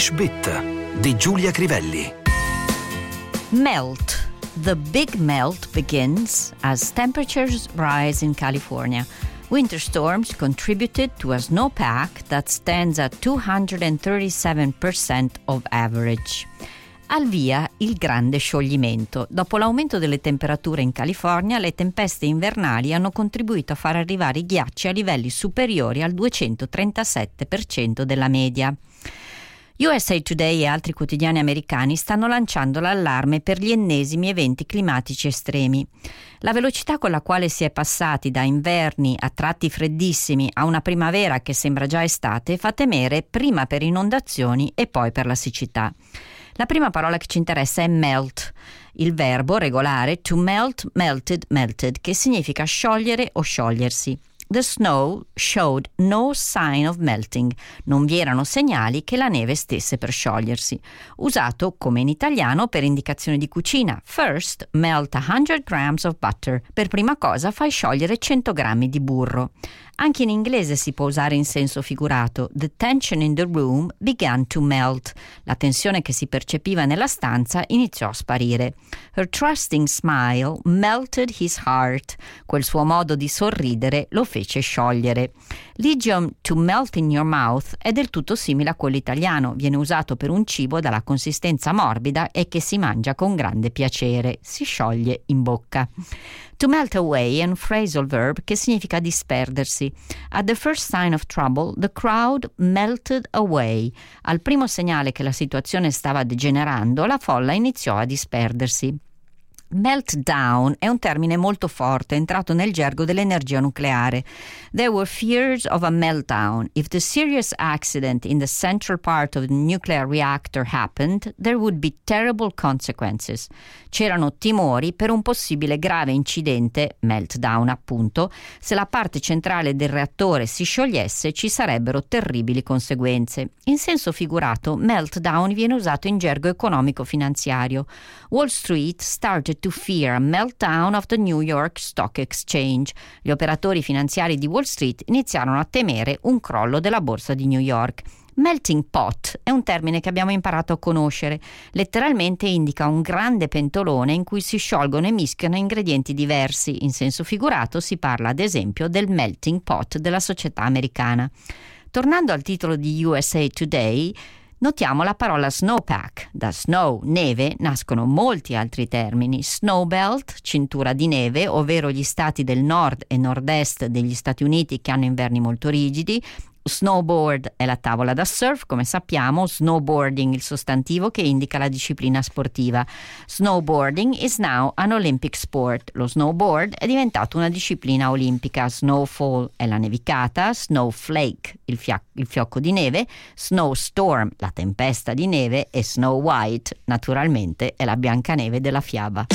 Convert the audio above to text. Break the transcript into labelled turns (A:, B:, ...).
A: English Bit di Giulia Crivelli.
B: Melt. The big melt begins as temperatures rise in California. Winter storms contributed to a snowpack that stands at 237% of average. Al via il grande scioglimento. Dopo l'aumento delle temperature in California, le tempeste invernali hanno contribuito a far arrivare i ghiacci a livelli superiori al 237% della media. USA Today e altri quotidiani americani stanno lanciando l'allarme per gli ennesimi eventi climatici estremi. La velocità con la quale si è passati da inverni a tratti freddissimi a una primavera che sembra già estate fa temere prima per inondazioni e poi per la siccità. La prima parola che ci interessa è melt, il verbo regolare to melt, melted, melted, che significa sciogliere o sciogliersi. The snow showed no sign of melting. Non vi erano segnali che la neve stesse per sciogliersi. Usato come in italiano per indicazioni di cucina. First, melt 100 grams of butter. Per prima cosa fai sciogliere 100 grammi di burro. Anche in inglese si può usare in senso figurato. The tension in the room began to melt. La tensione che si percepiva nella stanza iniziò a sparire. Her trusting smile melted his heart. Quel suo modo di sorridere lo fece sciogliere. L'idiom to melt in your mouth è del tutto simile a quello italiano. Viene usato per un cibo dalla consistenza morbida e che si mangia con grande piacere. Si scioglie in bocca. To melt away è un phrasal verb che significa disperdersi. At the first sign of trouble, the crowd melted away. Al primo segnale che la situazione stava degenerando, la folla iniziò a disperdersi. Meltdown è un termine molto forte entrato nel gergo dell'energia nucleare. There were fears of a meltdown. If the serious accident in the central part of the nuclear reactor happened, there would be terrible consequences. C'erano timori per un possibile grave incidente, meltdown appunto, se la parte centrale del reattore si sciogliesse ci sarebbero terribili conseguenze. In senso figurato, meltdown viene usato in gergo economico-finanziario. Wall Street started to fear meltdown of the New York Stock Exchange. Gli operatori finanziari di Wall Street iniziarono a temere un crollo della borsa di New York. Melting pot è un termine che abbiamo imparato a conoscere. Letteralmente indica un grande pentolone in cui si sciolgono e mischiano ingredienti diversi. In senso figurato si parla ad esempio del melting pot della società americana. Tornando al titolo di USA Today, Notiamo la parola snowpack. Da snow, neve, nascono molti altri termini. Snowbelt, cintura di neve, ovvero gli stati del nord e nord-est degli Stati Uniti che hanno inverni molto rigidi, Snowboard è la tavola da surf, come sappiamo, snowboarding il sostantivo che indica la disciplina sportiva. Snowboarding is now an Olympic sport. Lo snowboard è diventato una disciplina olimpica. Snowfall è la nevicata, snowflake il, fia- il fiocco di neve, snowstorm la tempesta di neve e snow white naturalmente è la biancaneve della fiaba.